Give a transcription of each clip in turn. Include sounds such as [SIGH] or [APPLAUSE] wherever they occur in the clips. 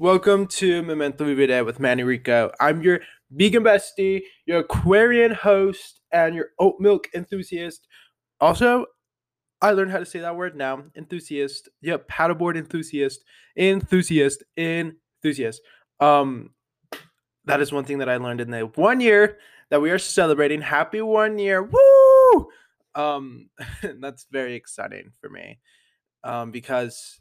Welcome to Memento Vivere with Manny Rico. I'm your vegan bestie, your Aquarian host, and your oat milk enthusiast. Also, I learned how to say that word now. Enthusiast. Yep, paddleboard enthusiast. Enthusiast. Enthusiast. Um, that is one thing that I learned in the one year that we are celebrating. Happy one year. Woo! Um, [LAUGHS] that's very exciting for me. Um, because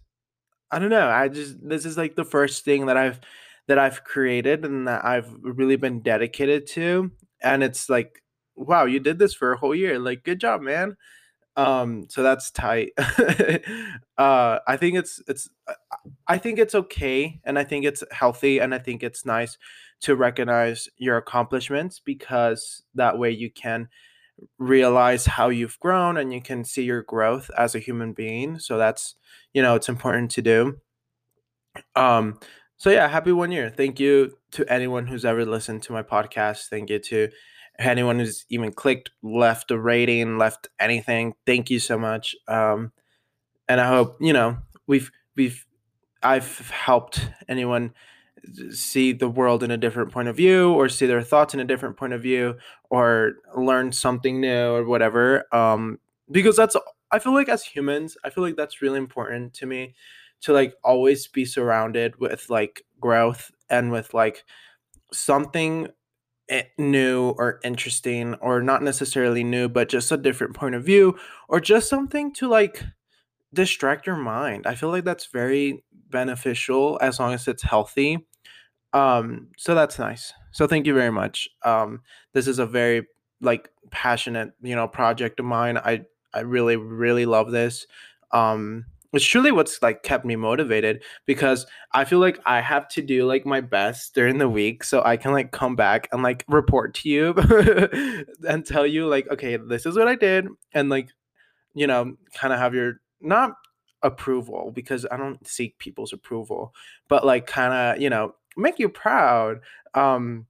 I don't know. I just this is like the first thing that I've that I've created and that I've really been dedicated to. And it's like, wow, you did this for a whole year. Like, good job, man. Um, so that's tight. [LAUGHS] uh, I think it's it's I think it's okay and I think it's healthy and I think it's nice to recognize your accomplishments because that way you can realize how you've grown and you can see your growth as a human being. So that's, you know, it's important to do. Um, so yeah, happy one year. Thank you to anyone who's ever listened to my podcast. Thank you to anyone who's even clicked, left a rating, left anything. Thank you so much. Um, and I hope, you know, we've we've I've helped anyone see the world in a different point of view or see their thoughts in a different point of view or learn something new or whatever um because that's i feel like as humans i feel like that's really important to me to like always be surrounded with like growth and with like something eh, new or interesting or not necessarily new but just a different point of view or just something to like distract your mind i feel like that's very beneficial as long as it's healthy um, so that's nice. So thank you very much. Um, this is a very like passionate, you know, project of mine. I I really really love this. Um, it's truly what's like kept me motivated because I feel like I have to do like my best during the week so I can like come back and like report to you [LAUGHS] and tell you like okay this is what I did and like you know kind of have your not approval because I don't seek people's approval but like kind of you know make you proud. Um,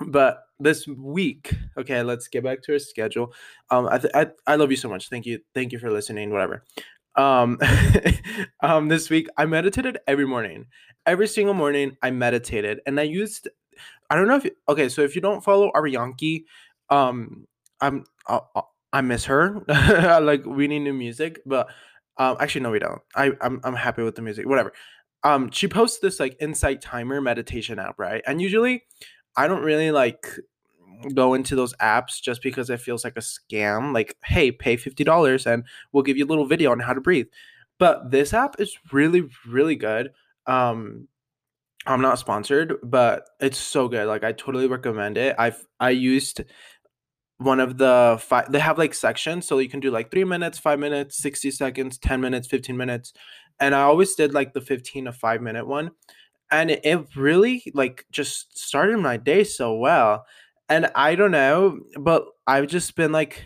but this week, okay, let's get back to our schedule. Um, I, th- I I love you so much. Thank you, thank you for listening. Whatever. Um, [LAUGHS] um, this week I meditated every morning. Every single morning I meditated, and I used. I don't know if okay. So if you don't follow Arianki, um, I'm I, I miss her. [LAUGHS] like we need new music, but um, actually no, we don't. I I'm I'm happy with the music. Whatever um she posts this like insight timer meditation app right and usually i don't really like go into those apps just because it feels like a scam like hey pay $50 and we'll give you a little video on how to breathe but this app is really really good um i'm not sponsored but it's so good like i totally recommend it i've i used one of the five they have like sections. So you can do like three minutes five minutes 60 seconds 10 minutes 15 minutes. And I always did like the 15 to 5 minute one. And it, it really like just started my day so well. And I don't know but I've just been like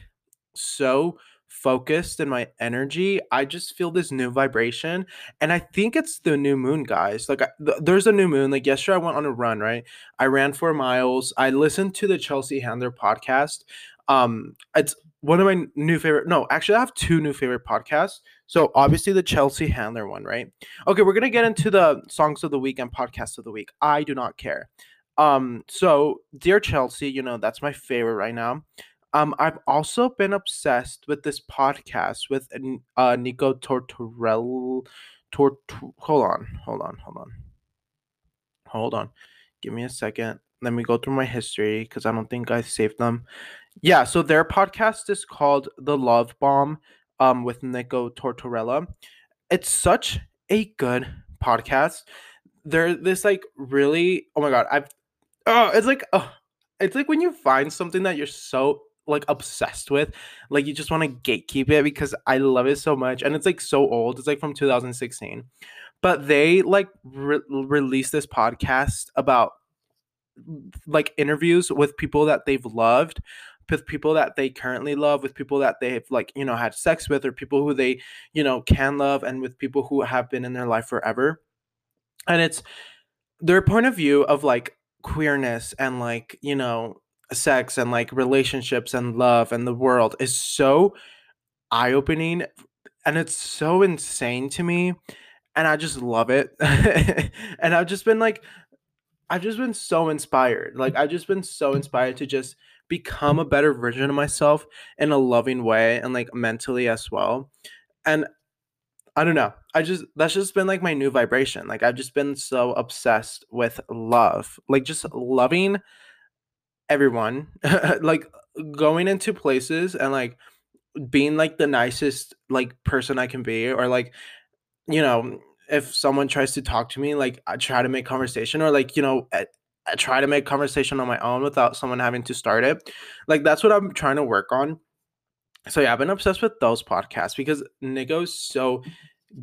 so focused in my energy i just feel this new vibration and i think it's the new moon guys like I, th- there's a new moon like yesterday i went on a run right? I ran four miles i listened to the chelsea handler podcast um it's one of my new favorite no actually i have two new favorite podcasts so obviously the chelsea handler one right? Okay we're gonna get into the songs of the week and podcasts of the week i do not care um so dear chelsea you know that's my favorite right now um i've also been obsessed with this podcast with uh nico tortorella Tort- hold on hold on hold on hold on give me a second let me go through my history because i don't think i saved them yeah, so their podcast is called The Love Bomb um with Nico Tortorella. It's such a good podcast. They're this like really oh my god, I've oh it's like oh it's like when you find something that you're so like obsessed with, like you just want to gatekeep it because I love it so much and it's like so old. It's like from 2016. But they like re- released this podcast about like interviews with people that they've loved with people that they currently love, with people that they've like, you know, had sex with, or people who they, you know, can love, and with people who have been in their life forever. And it's their point of view of like queerness and like, you know, sex and like relationships and love and the world is so eye opening and it's so insane to me. and I just love it. [LAUGHS] and I've just been like I've just been so inspired. Like I've just been so inspired to just become a better version of myself in a loving way and like mentally as well. And I don't know. I just that's just been like my new vibration. Like I've just been so obsessed with love. Like just loving everyone. [LAUGHS] like going into places and like being like the nicest like person I can be or like you know if someone tries to talk to me, like I try to make conversation or like, you know, I, I try to make conversation on my own without someone having to start it. Like that's what I'm trying to work on. So yeah, I've been obsessed with those podcasts because Nico's so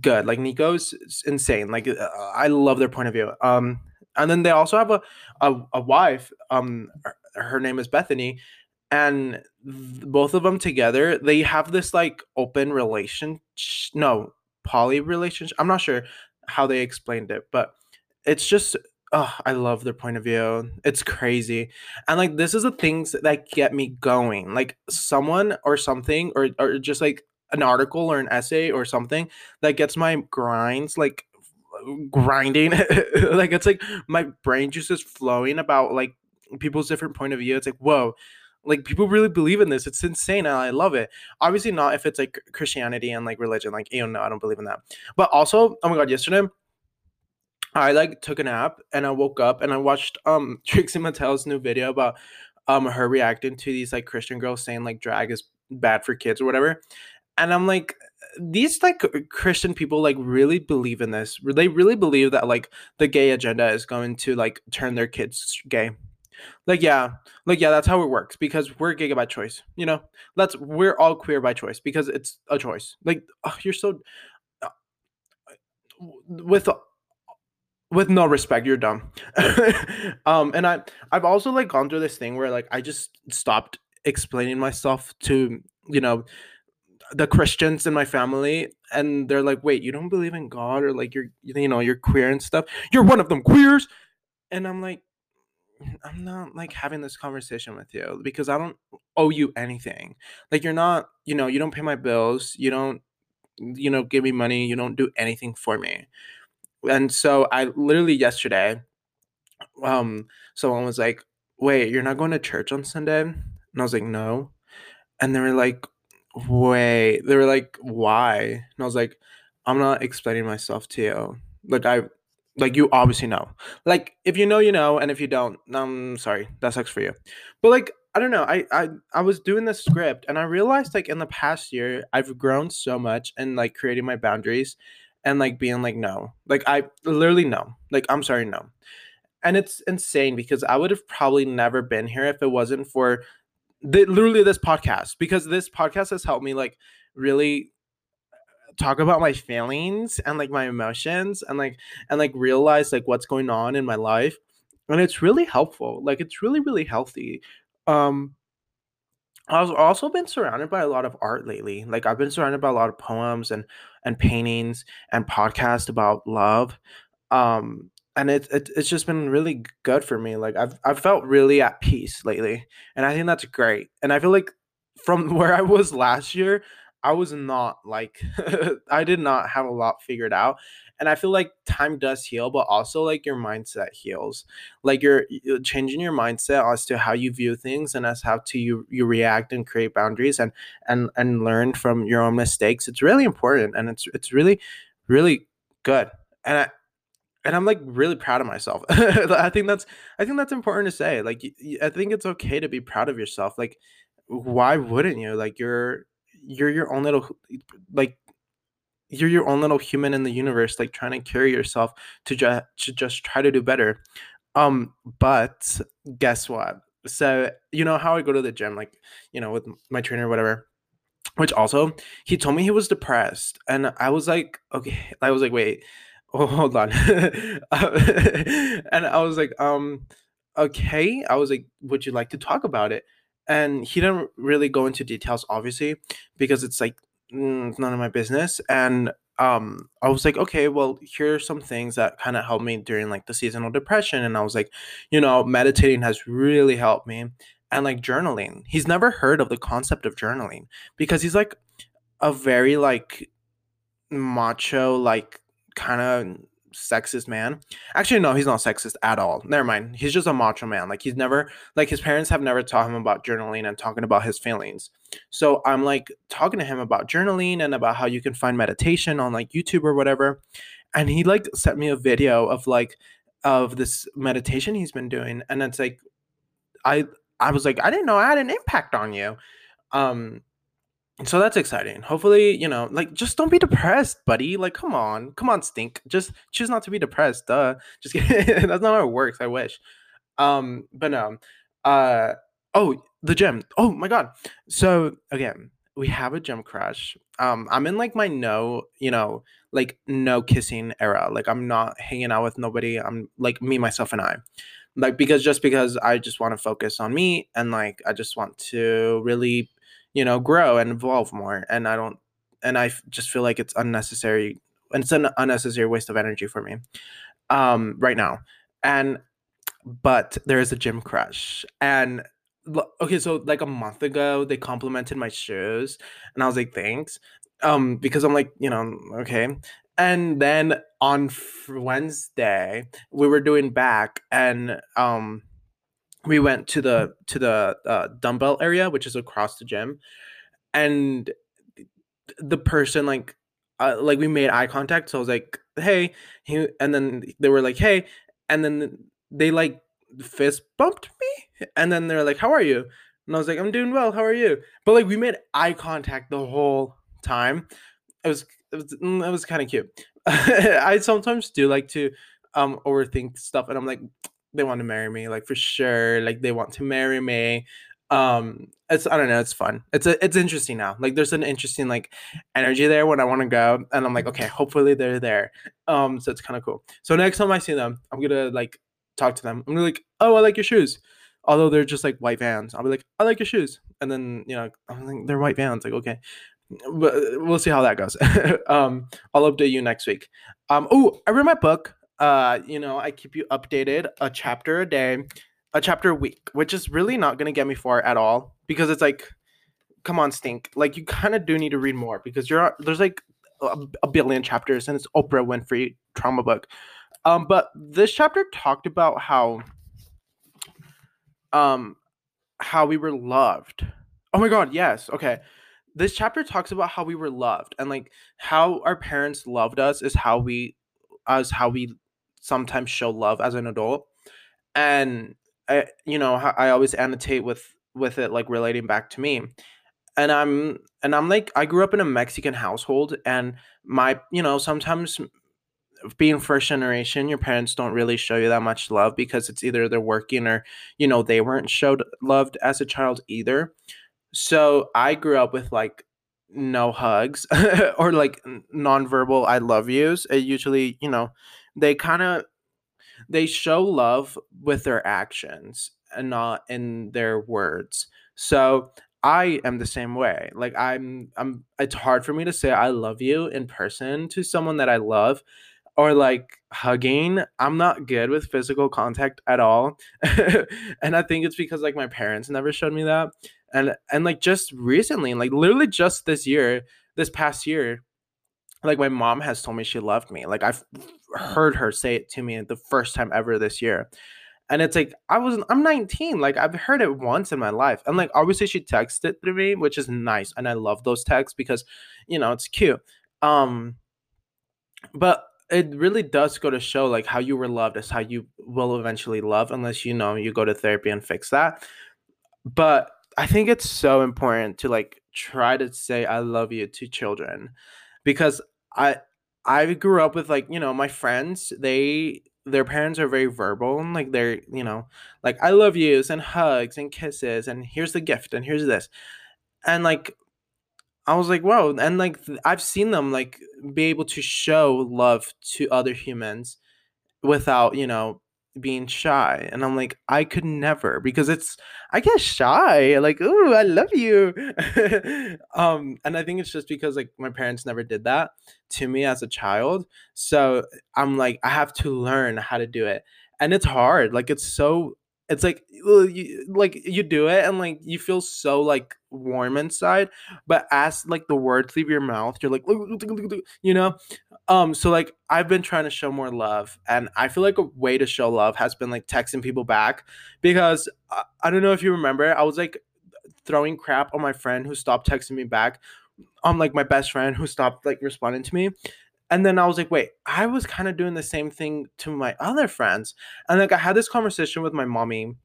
good. Like Nico's insane. Like uh, I love their point of view. Um, and then they also have a a, a wife. Um, her name is Bethany, and th- both of them together, they have this like open relation. No, poly relationship. I'm not sure how they explained it, but it's just oh, I love their point of view. It's crazy. And like this is the things that get me going. Like someone or something or or just like an article or an essay or something that gets my grinds like grinding [LAUGHS] like it's like my brain juice is flowing about like people's different point of view it's like whoa like people really believe in this. It's insane I love it. Obviously not if it's like Christianity and like religion. Like, you know, no, I don't believe in that. But also, oh my god, yesterday I like took a nap and I woke up and I watched um [LAUGHS] Trixie Mattel's new video about um her reacting to these like Christian girls saying like drag is bad for kids or whatever. And I'm like these like Christian people like really believe in this. They really believe that like the gay agenda is going to like turn their kids gay like yeah like yeah that's how it works because we're by choice you know? That's we're all queer by choice because it's a choice. Like oh, you're so uh, with with no respect you're dumb. [LAUGHS] Um and i i've also like gone through this thing where like i just stopped explaining myself to you know the christians in my family and they're like wait you don't believe in god or like you're you know you're queer and stuff? You're one of them queers! And i'm like I'm not like having this conversation with you because I don't owe you anything. Like you're not, you know, you don't pay my bills, you don't you know, give me money, you don't do anything for me. And so I literally yesterday um someone was like, "Wait, you're not going to church on Sunday?" And I was like, "No." And they were like, "Wait." They were like, "Why?" And I was like, "I'm not explaining myself to you. Like I like you obviously know. Like if you know, you know, and if you don't, I'm sorry, that sucks for you. But like I don't know, I I I was doing this script and I realized like in the past year I've grown so much and like creating my boundaries and like being like no, like I literally no, like I'm sorry no, and it's insane because I would have probably never been here if it wasn't for the, literally this podcast because this podcast has helped me like really talk about my feelings and like my emotions and like and like realize like what's going on in my life and it's really helpful like it's really really healthy um I've also been surrounded by a lot of art lately. Like I've been surrounded by a lot of poems and and paintings and podcasts about love. Um and it, it it's just been really good for me. Like I've I've felt really at peace lately. And I think that's great. And I feel like from [LAUGHS] where I was last year, I was not like [LAUGHS] I did not have a lot figured out. And I feel like time does heal, but also like your mindset heals. Like you're, changing your mindset as to how you view things and as how to you you react and create boundaries and and and learn from your own mistakes. It's really important and it's it's really really good. And I and I'm like really proud of myself. [LAUGHS] I think that's I think that's important to say. Like I think it's okay to be proud of yourself. Like why wouldn't you? Like you're you're your own little like you're your own little human in the universe like trying to carry yourself to just to just try to do better. Um but guess what? So you know how i go to the gym like you know with my trainer whatever which also he told me he was depressed and i was like okay i was like wait oh, hold on. [LAUGHS] [LAUGHS] And i was like um okay i was like would you like to talk about it and he didn't really go into details obviously because it's like mm, none of my business and um i was like okay well here are some things that kind of helped me during like the seasonal depression and i was like you know meditating has really helped me and like journaling. He's never heard of the concept of journaling because he's like a very like macho like kind of sexist man. Actually, no, he's not sexist at all. Never mind. He's just a macho man. Like he's never like his parents have never taught him about journaling and talking about his feelings. So I'm like talking to him about journaling and about how you can find meditation on like YouTube or whatever. And he like sent me a video of like of this meditation he's been doing. And it's like I I was like, I didn't know I had an impact on you. Um so that's exciting. Hopefully, you know, like just don't be depressed, buddy. Like, come on, come on, stink. Just choose not to be depressed. Duh. [LAUGHS] Just kidding. [LAUGHS] that's not how it works. I wish. Um, but no. Uh oh, the gym. Oh my god. So again, we have a gym crush. Um, I'm in like my no, you know, like no kissing era. Like I'm not hanging out with nobody. I'm like me, myself, and I. Like because just because I just want to focus on me and like I just want to really you know grow and evolve more and i don't and I just feel like it's unnecessary and it's an unnecessary waste of energy for me um right now. And but there is a gym crush and okay so like a month ago they complimented my shoes and i was like thanks um because i'm like you know okay. And then on wednesday we were doing back and um we went to the to the uh, dumbbell area, which is across the gym, and the person like uh, like we made eye contact. So I was like, "Hey," he, and then they were like, "Hey," and then they like fist bumped me, and then they're like, "How are you?" And I was like, "I'm doing well. How are you?" But like we made eye contact the whole time. It was it was mm, it was kind of cute. [LAUGHS] I sometimes do like to um overthink stuff, and I'm like, they want to marry me like for sure like they want to marry me. Um it's i don't know it's fun. It's a, it's interesting now. Like there's an interesting like energy there when i want to go and i'm like okay hopefully they're there. Um so it's kind of cool. So next time i see them i'm gonna like talk to them. I'm gonna like oh i like your shoes. Although they're just like white vans i'll be like i like your shoes. And then you know i'm like they're white vans. Like okay. But we'll see how that goes. [LAUGHS] Um i'll update you next week. Um oh i read my book uh, you know, I keep you updated a chapter a day, a chapter a week, which is really not going to get me far at all because it's like, come on, stink. Like, you kind of do need to read more because you're there's like a, a billion chapters and it's Oprah Winfrey trauma book. Um, but this chapter talked about how, um, how we were loved. Oh my God, yes. Okay. This chapter talks about how we were loved and like how our parents loved us is how we as how we sometimes show love as an adult and I, you know i always annotate with with it like relating back to me. And i'm and i'm like i grew up in a mexican household and my you know sometimes being first generation your parents don't really show you that much love because it's either they're working or you know they weren't showed loved as a child either. So i grew up with like no hugs [LAUGHS] or like nonverbal i love yous. It usually you know they kind of they show love with their actions and not in their words. So I am the same way. Like I'm I'm it's hard for me to say I love you in person to someone that I love or like hugging. I'm not good with physical contact at all. [LAUGHS] and I think it's because like my parents never showed me that. And and like just recently, like literally just this year, this past year, like my mom has told me she loved me. Like I've heard her say it to me the first time ever this year. And it's like I was I'm 19. Like I've heard it once in my life. And like obviously she texted it to me, which is nice. And I love those texts because, you know, it's cute. Um but it really does go to show like how you were loved is how you will eventually love unless you know you go to therapy and fix that. But I think it's so important to like try to say I love you to children because I I grew up with like you know my friends they their parents are very verbal and like they're you know like I love yous and hugs and kisses and here's the gift and here's this. And like I was like whoa and like I've seen them like be able to show love to other humans without you know being shy and i'm like i could never because it's i get shy like oh i love you. [LAUGHS] Um and i think it's just because like my parents never did that to me as a child so i'm like i have to learn how to do it and it's hard like it's so it's like you, like you do it and like you feel so like warm inside but as like the words leave your mouth you're like you know Um, so like I've been trying to show more love, and I feel like a way to show love has been like texting people back because I, I don't know if you remember, I was like throwing crap on my friend who stopped texting me back. Um, like my best friend who stopped like responding to me. And then I was like, wait, I was kind of doing the same thing to my other friends. And like I had this conversation with my mommy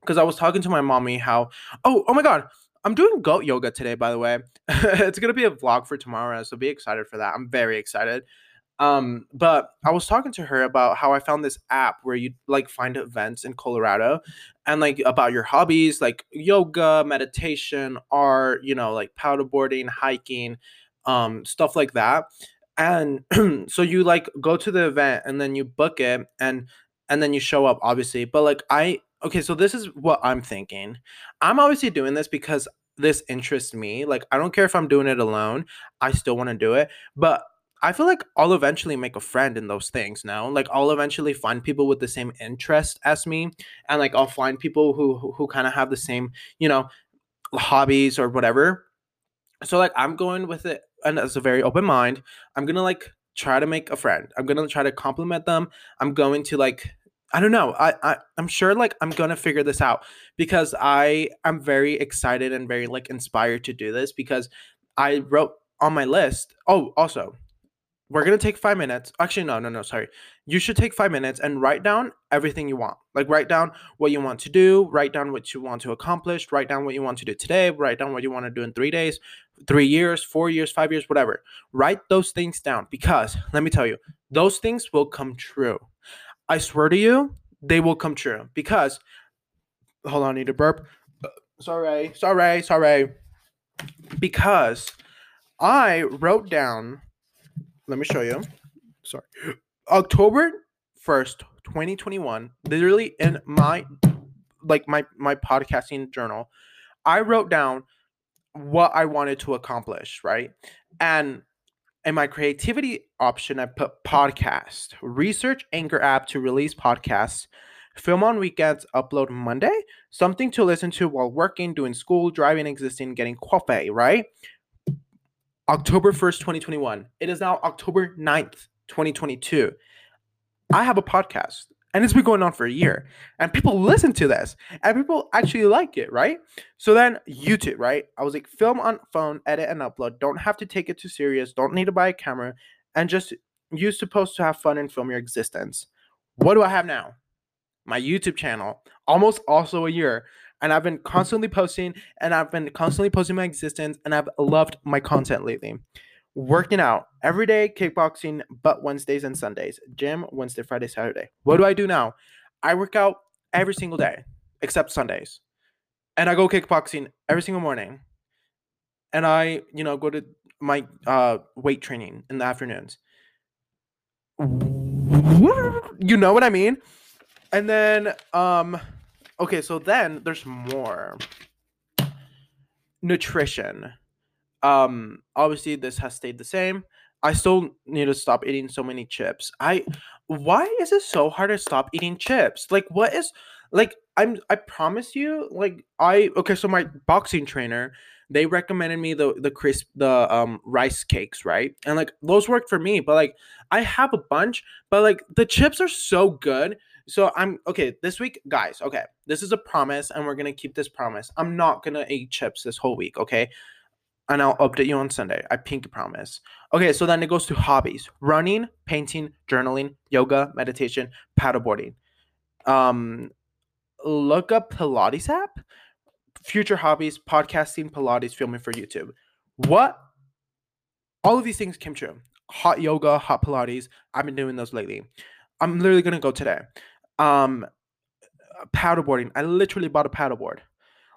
because I was talking to my mommy how, oh, oh my god, I'm doing goat yoga today, by the way. [LAUGHS] it's gonna be a vlog for tomorrow, so be excited for that. I'm very excited. Um, but I was talking to her about how I found this app where you like find events in Colorado and like about your hobbies, like yoga, meditation, art, you know, like paddleboarding, hiking, um, stuff like that. And [CLEARS THROAT] so you like go to the event and then you book it and and then you show up, obviously. But like I okay, so this is what I'm thinking. I'm obviously doing this because this interests me. Like, I don't care if I'm doing it alone, I still want to do it. But I feel like I'll eventually make a friend in those things now. Like, I'll eventually find people with the same interest as me. And like, I'll find people who, who, who kind of have the same, you know, hobbies or whatever. So, like, I'm going with it and as a very open mind. I'm to like try to make a friend. I'm to try to compliment them. I'm going to like I don't know. I, I I'm sure like I'm gonna figure this out because I am very excited and very like inspired to do this because I wrote on my list. Oh, also, we're gonna take five minutes. Actually, no, no, no, sorry. You should take five minutes and write down everything you want. Like write down what you want to do, write down what you want to accomplish, write down what you want to do today, write down what you want to do in three days, three years, four years, five years, whatever. Write those things down because let me tell you, those things will come true. I swear to you, they will come true. Because, hold on, I need to burp. Uh, sorry, sorry, sorry. Because I wrote down, let me show you. Sorry. October 1st, 2021, literally in my like my my podcasting journal, I wrote down what I wanted to accomplish, right? And in my creativity option, I put podcast, research Anchor app to release podcasts, film on weekends, upload Monday, something to listen to while working, doing school, driving, existing, getting coffee, right? October 1st, 2021. It is now October 9th, 2022. I have a podcast and it's been going on for a year. And people listen to this and people actually like it right? So then youtube right? I was like film on phone edit and upload. Don't have to take it too serious. Don't need to buy a camera. And just you're supposed to have fun and film your existence. What do i have now? My youtube channel almost also a year. And i've been constantly posting and i've been constantly posting my existence and i've loved my content lately working out every day, kickboxing, but Wednesdays and Sundays, gym Wednesday, Friday, Saturday. What do I do now? I work out every single day except Sundays. And I go kickboxing every single morning. And I, you know, go to my uh, weight training in the afternoons. You know what I mean? And then um okay, so then there's more nutrition um, obviously this has stayed the same. I still need to stop eating so many chips. I why is it so hard to stop eating chips? Like what is like I'm I promise you like I okay so my boxing trainer they recommended me the the crisp the um rice cakes, right? And like those worked for me, but like I have a bunch, but like the chips are so good. So I'm okay this week, guys. Okay, this is a promise, and we're gonna keep this promise. I'm not gonna eat chips this whole week. Okay, and I'll update you on Sunday. I pinky promise. Okay, so then it goes to hobbies: running, painting, journaling, yoga, meditation, paddleboarding. Um, look up Pilates app, future hobbies, podcasting, Pilates, filming for YouTube. What? All of these things came true. Hot yoga, hot Pilates. I've been doing those lately. I'm literally gonna go today. Um, paddleboarding. I literally bought a paddleboard.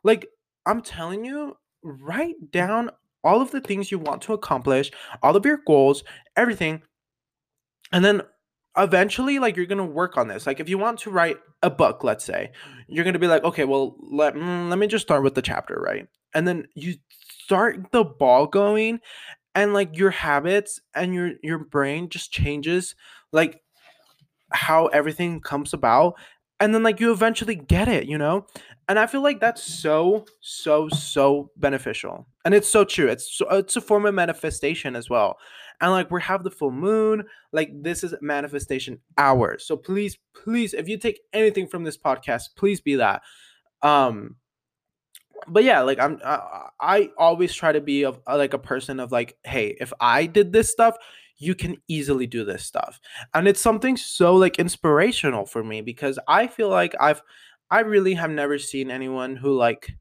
Like I'm telling you, write down all of the things you want to accomplish, all of your goals, everything. And then eventually like you're going to work on this. Like if you want to write a book, let's say, you're going to be like, "Okay, well, let mm, let me just start with the chapter, right?" And then you start the ball going and like your habits and your your brain just changes like how everything comes about and then like you eventually get it you know? And i feel like that's so so so beneficial. And it's so true. It's so, it's a form of manifestation as well. And like we have the full moon. Like this is manifestation hours. So please please if you take anything from this podcast please be that. Um but yeah like i'm i, I always try to be of like a person of like hey if i did this stuff you can easily do this stuff. And it's something so like inspirational for me because i feel like i've i really have never seen anyone who like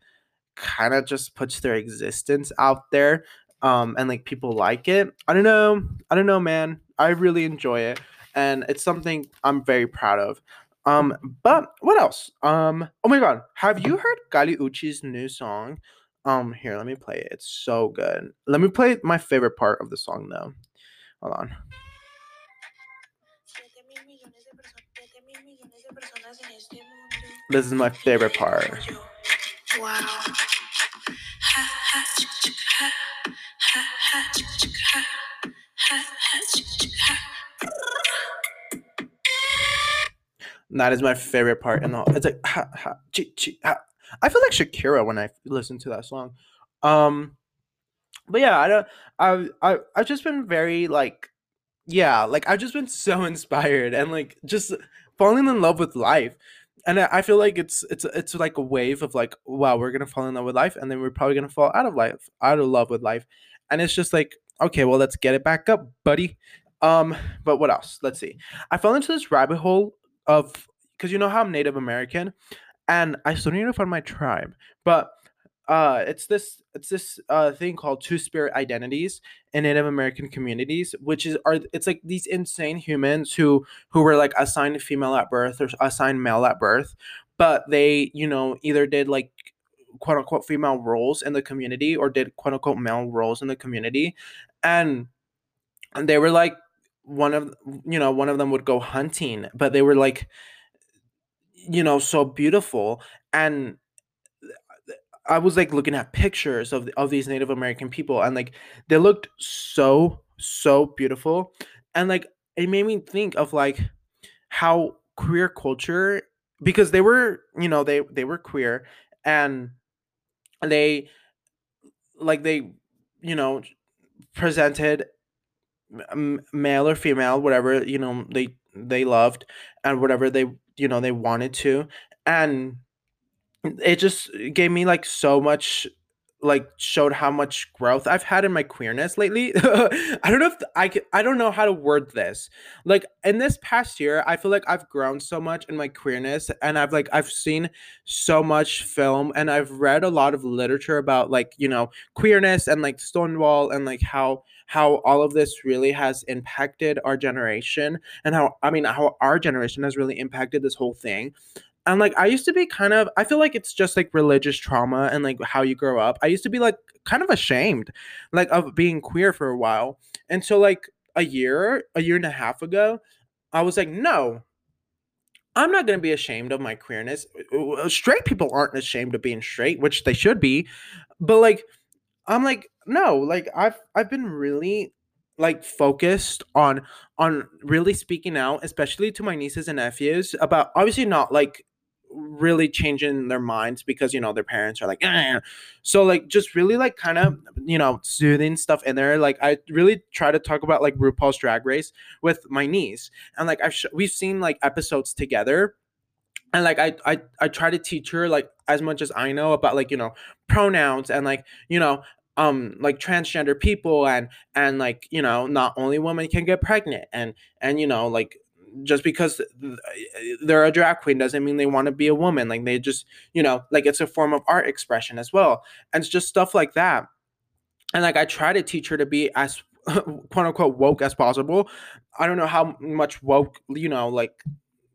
kind of just puts their existence out there um and like people like it. I don't know i don't know man. I really enjoy it and it's something i'm very proud of. Um but what else? Um oh my god have you heard Kali Uchis new song? Um here let me play it. It's so good. Let me play my favorite part of the song though hold on. This is my favorite part. wow. That is my favorite part in the whole. It's like ha, ha, chi, chi, ha. I feel like Shakira when I listen to that song. Um, but yeah, I don't. I I I've just been very like, yeah, like I've just been so [LAUGHS] inspired and like just falling in love with life. And I, I feel like it's it's it's like a wave of like, wow, we're gonna fall in love with life, and then we're probably gonna fall out of life, out of love with life, and it's just like, okay, well, let's get it back up, buddy. Um, but what else? Let's see. I fell into this rabbit hole of because you know how I'm Native American, and I still need to find my tribe, but uh, it's this it's this uh thing called two spirit identities in Native American communities, which is are it's like these insane humans who who were like assigned female at birth or assigned male at birth, but they you know either did like quote unquote female roles in the community or did quote unquote male roles in the community, and and they were like one of you know one of them would go hunting, but they were like you know so beautiful and I was like looking at pictures of of these Native American people and like they looked so so beautiful and like it made me think of like how queer culture because they were you know they they were queer and they like they you know presented male or female whatever you know they they loved and whatever they you know they wanted to and it just gave me like so much like showed how much growth I've had in my queerness lately. [LAUGHS] I don't know if I I don't know how to word this. Like in this past year, I feel like I've grown so much in my queerness and I've like I've seen so much film and I've read a lot of literature about like, you know, queerness and like Stonewall and like how how all of this really has impacted our generation and how I mean how our generation has really impacted this whole thing and like I used to be kind of I feel like it's just like religious trauma and like how you grow up. I used to be like kind of ashamed like of being queer for a while. And so like a year, a year and a half ago, I was like, "No. I'm not going to be ashamed of my queerness. Straight people aren't ashamed of being straight, which they should be. But like I'm like, "No, like I've I've been really like focused on on really speaking out especially to my nieces and nephews about obviously not like really changing their minds because you know their parents are like eh. so like just really like kind of you know soothing stuff in there like i really try to talk about like rupaul's drag race with my niece and like i've sh- we've seen like episodes together and like I, I i try to teach her like as much as i know about like you know pronouns and like you know um like transgender people and and like you know not only women can get pregnant and and you know like just because they're a drag queen doesn't mean they want to be a woman. Like they just, you know, like it's a form of art expression as well. And it's just stuff like that. And like I try to teach her to be as [LAUGHS] quote unquote woke as possible. I don't know how much woke, you know, like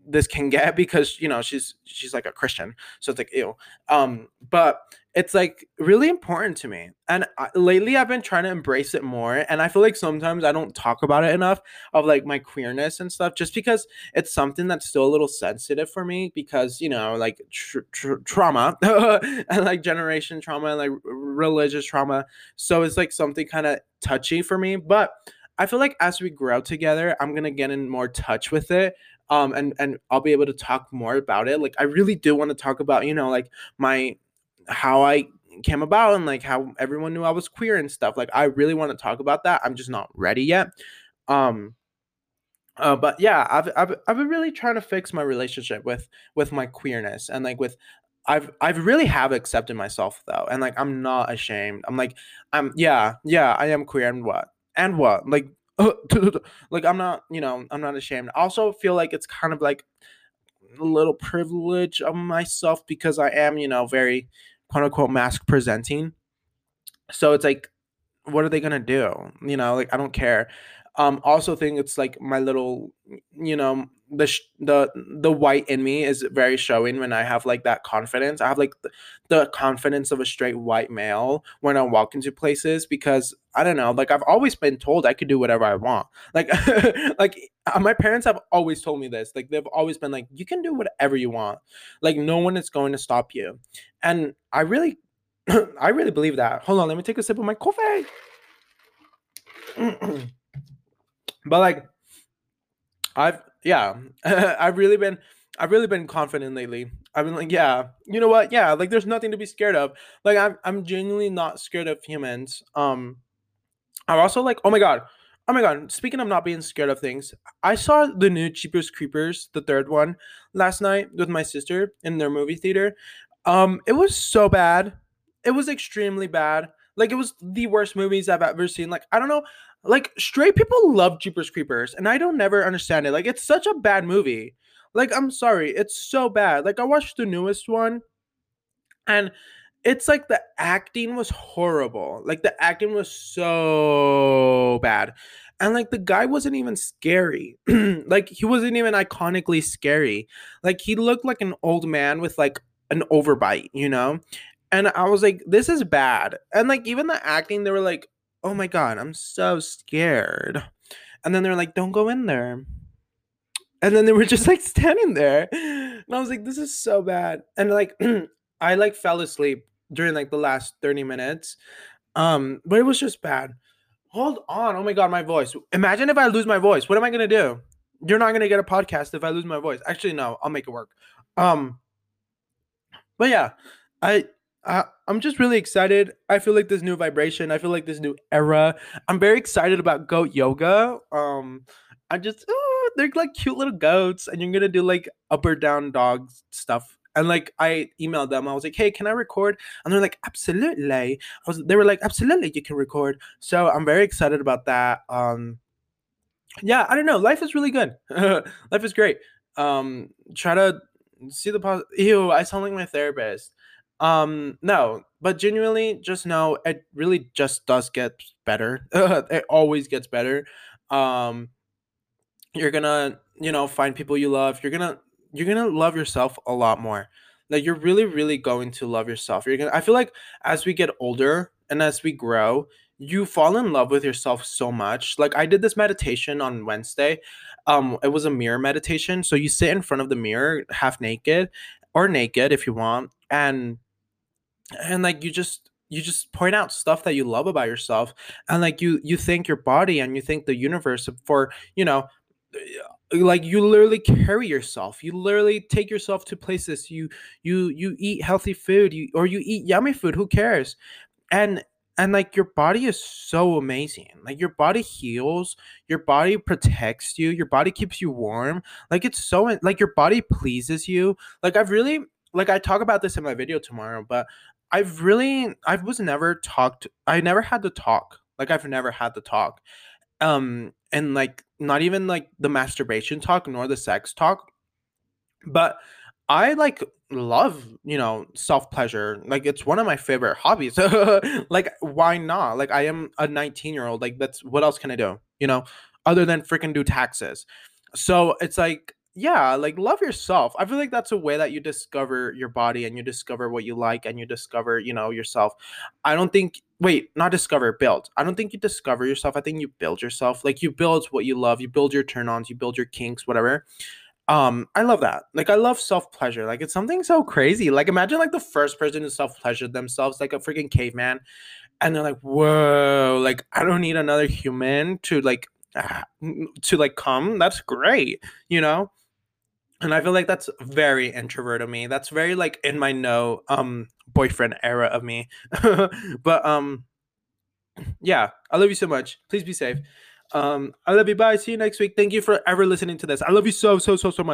this can get because you know she's she's like a christian so it's like ew um but it's like really important to me and I, lately i've been trying to embrace it more and i feel like sometimes i don't talk about it enough of like my queerness and stuff just because it's something that's still a little sensitive for me because you know like tr- tr- trauma [LAUGHS] and like generation trauma and like religious trauma so it's like something kind of touchy for me but I feel like as we grow together, I'm gonna get in more touch with it um and and I'll be able to talk more about it. Like I really do want to talk about, you know, like my how I came about and like how everyone knew I was queer and stuff. Like I really want to talk about that. I'm just not ready yet. Um uh, but yeah, I've, I've I've been really trying to fix my relationship with with my queerness and like with I've I've really have accepted myself though, and like I'm not ashamed. I'm like I'm yeah yeah I am queer and what and what like [LAUGHS] like I'm not you know I'm not ashamed. I also feel like it's kind of like a little privilege of myself because I am you know very quote unquote masc presenting. So it's like, what are they gonna do? You know, like I don't care. Um, also think it's like my little, you know, the sh- the the white in me is very showing when I have like that confidence. I have like the, the confidence of a straight white male when I walk into places because I don't know, like I've always been told I could do whatever I want. Like [LAUGHS] like uh, my parents have always told me this. Like they've always been like you can do whatever you want. Like no one is going to stop you. And I really [CLEARS THROAT] I really believe that. Hold on, let me take a sip of my coffee. [CLEARS THROAT] but like I've yeah, [LAUGHS] I've really been I've really been confident lately. I've been like, yeah, you know what? Yeah, like there's nothing to be scared of. Like I'm I'm genuinely not scared of humans. Um I'm also like, oh my god. Oh my god, speaking of not being scared of things, I saw the new Jeepers Creepers, the third one, last night with my sister in their movie theater. Um, it was so bad. It was extremely bad. Like it was the worst movies I've ever seen. Like I don't know, like straight people love Jeepers Creepers, and I don't never understand it. Like it's such a bad movie. Like I'm sorry, it's so bad. Like I watched the newest one, and it's like the acting was horrible. Like the acting was so bad. And like the guy wasn't even scary. [CLEARS THROAT] like he wasn't even iconically scary. Like he looked like an old man with like an overbite, you know? And I was like, this is bad. And like even the acting, they were like, oh my god, I'm so scared. And then they're like, don't go in there. And then they were [LAUGHS] just like standing there. And I was like, this is so bad. And like [CLEARS THROAT] I like fell asleep during like the last 30 minutes. Um, but it was just bad. Hold on. Oh my god, my voice. Imagine if I lose my voice. What am I gonna do? You're not gonna get a podcast if I lose my voice. Actually, no, I'll make it work. Um, but yeah, I uh, I'm just really excited. I feel like this new vibration. I feel like this new era. I'm very excited about goat yoga. Um, I just oh, they're like cute little goats, and you're gonna do like up or down dog stuff. And like I emailed them, I was like, "Hey, can I record?" And they're like, "Absolutely." I was, they were like, "Absolutely, you can record." So I'm very excited about that. Um, yeah, I don't know. Life is really good. [LAUGHS] Life is great. Um, try to see the positive. Ew, I sound like my therapist. Um, no, but genuinely, just know it really just does get better. [LAUGHS] it always gets better. Um, you're gonna, you know, find people you love. You're gonna, you're gonna love yourself a lot more. Like you're really, really going to love yourself. You're gonna. I feel like as we get older and as we grow, you fall in love with yourself so much. Like I did this meditation on Wednesday. Um, it was a mirror meditation. So you sit in front of the mirror, half naked or naked if you want, and and like you just you just point out stuff that you love about yourself and like you you thank your body and you thank the universe for you know uh, like you literally carry yourself. You literally take yourself to places. You you you eat healthy food. You or you eat yummy food. Who cares? And and like your body is so amazing like your body heals your body protects you your body keeps you warm like it's so like your body pleases you like i've really like i talk about this in my video tomorrow but I've really I was never talked I never had to talk. Like I've never had to talk. Um and like not even like the masturbation talk nor the sex talk. But I like love, you know, self pleasure. Like it's one of my favorite hobbies. [LAUGHS] like why not? Like I am a 19 year old. Like that's what else can I do? You know, other than freaking do taxes. So it's like yeah, like love yourself. I feel like that's a way that you discover your body and you discover what you like and you discover, you know, yourself. I don't think wait, not discover, build. I don't think you discover yourself. I think you build yourself. Like you build what you love, you build your turn-ons, you build your kinks, whatever. Um, I love that. Like I love self-pleasure. Like it's something so crazy. Like imagine like the first person to self-pleasure themselves, like a freaking caveman. And they're like, whoa, like I don't need another human to like ah, to like come. That's great, you know? and I feel like that's very introvert of me. That's very like in my no um boyfriend era of me. [LAUGHS] but um yeah, I love you so much. Please be safe. Um, I love you. Bye. See you next week. Thank you for ever listening to this. I love you so so so so much.